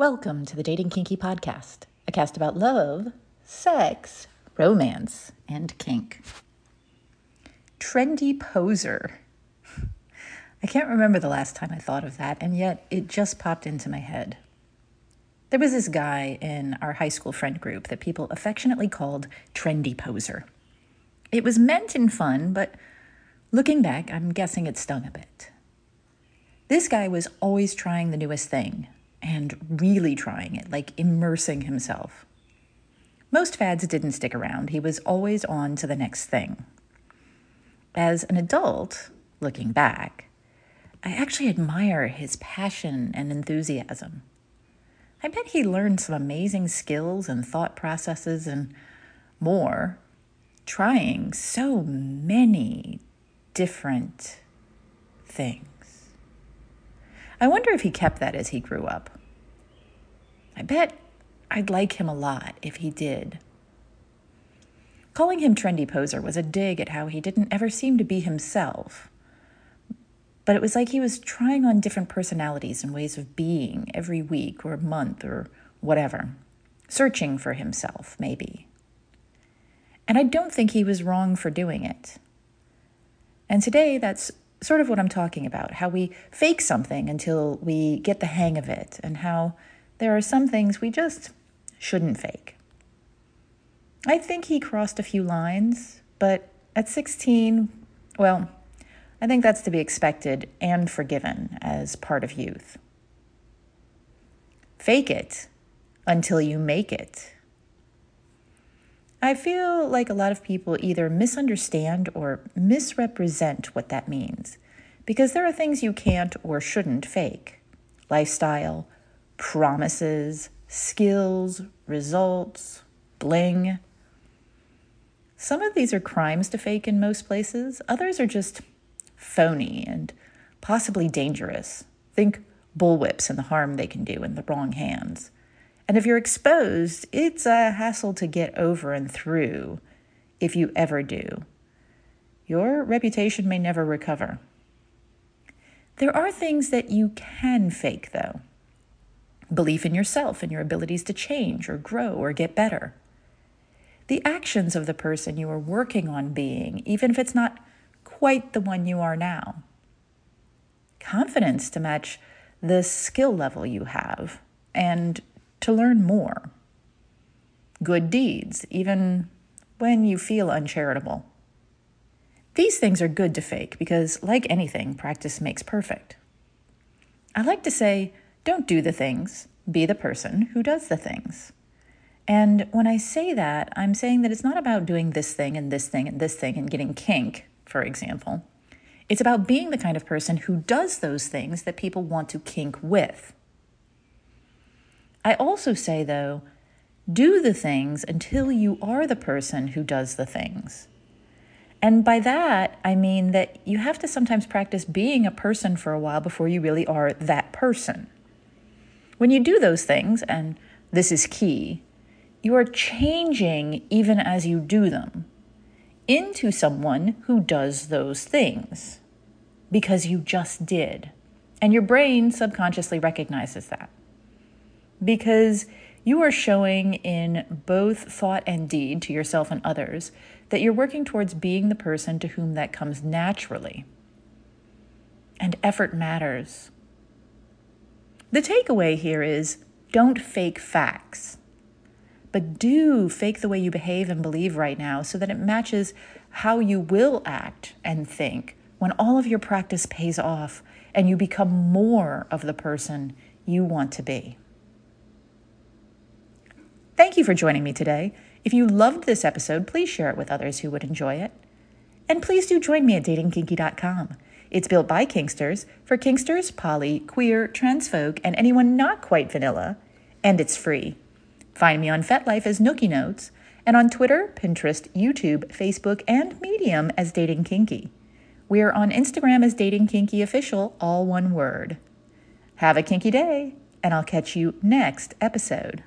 Welcome to the Dating Kinky Podcast, a cast about love, sex, romance, and kink. Trendy poser. I can't remember the last time I thought of that, and yet it just popped into my head. There was this guy in our high school friend group that people affectionately called Trendy Poser. It was meant in fun, but looking back, I'm guessing it stung a bit. This guy was always trying the newest thing and really trying it, like immersing himself. Most fads didn't stick around. He was always on to the next thing. As an adult, looking back, I actually admire his passion and enthusiasm. I bet he learned some amazing skills and thought processes and more trying so many different things. I wonder if he kept that as he grew up. I bet I'd like him a lot if he did. Calling him trendy poser was a dig at how he didn't ever seem to be himself. But it was like he was trying on different personalities and ways of being every week or month or whatever, searching for himself, maybe. And I don't think he was wrong for doing it. And today, that's sort of what I'm talking about how we fake something until we get the hang of it, and how there are some things we just shouldn't fake. I think he crossed a few lines, but at 16, well, I think that's to be expected and forgiven as part of youth. Fake it until you make it. I feel like a lot of people either misunderstand or misrepresent what that means because there are things you can't or shouldn't fake lifestyle, promises, skills, results, bling. Some of these are crimes to fake in most places, others are just phony and possibly dangerous. Think bullwhips and the harm they can do in the wrong hands. And if you're exposed, it's a hassle to get over and through if you ever do. Your reputation may never recover. There are things that you can fake, though belief in yourself and your abilities to change or grow or get better. The actions of the person you are working on being, even if it's not quite the one you are now. Confidence to match the skill level you have and to learn more. Good deeds, even when you feel uncharitable. These things are good to fake because, like anything, practice makes perfect. I like to say, don't do the things, be the person who does the things. And when I say that, I'm saying that it's not about doing this thing and this thing and this thing and getting kink, for example. It's about being the kind of person who does those things that people want to kink with. I also say, though, do the things until you are the person who does the things. And by that, I mean that you have to sometimes practice being a person for a while before you really are that person. When you do those things, and this is key, you are changing even as you do them into someone who does those things because you just did. And your brain subconsciously recognizes that because you are showing in both thought and deed to yourself and others that you're working towards being the person to whom that comes naturally. And effort matters. The takeaway here is don't fake facts, but do fake the way you behave and believe right now so that it matches how you will act and think when all of your practice pays off and you become more of the person you want to be. Thank you for joining me today. If you loved this episode, please share it with others who would enjoy it. And please do join me at datingkinky.com. It's built by Kinksters for Kinksters, poly, queer, trans folk, and anyone not quite vanilla, and it's free. Find me on FetLife as Nookie Notes, and on Twitter, Pinterest, YouTube, Facebook, and Medium as Dating Kinky. We're on Instagram as Dating Kinky Official, all one word. Have a kinky day, and I'll catch you next episode.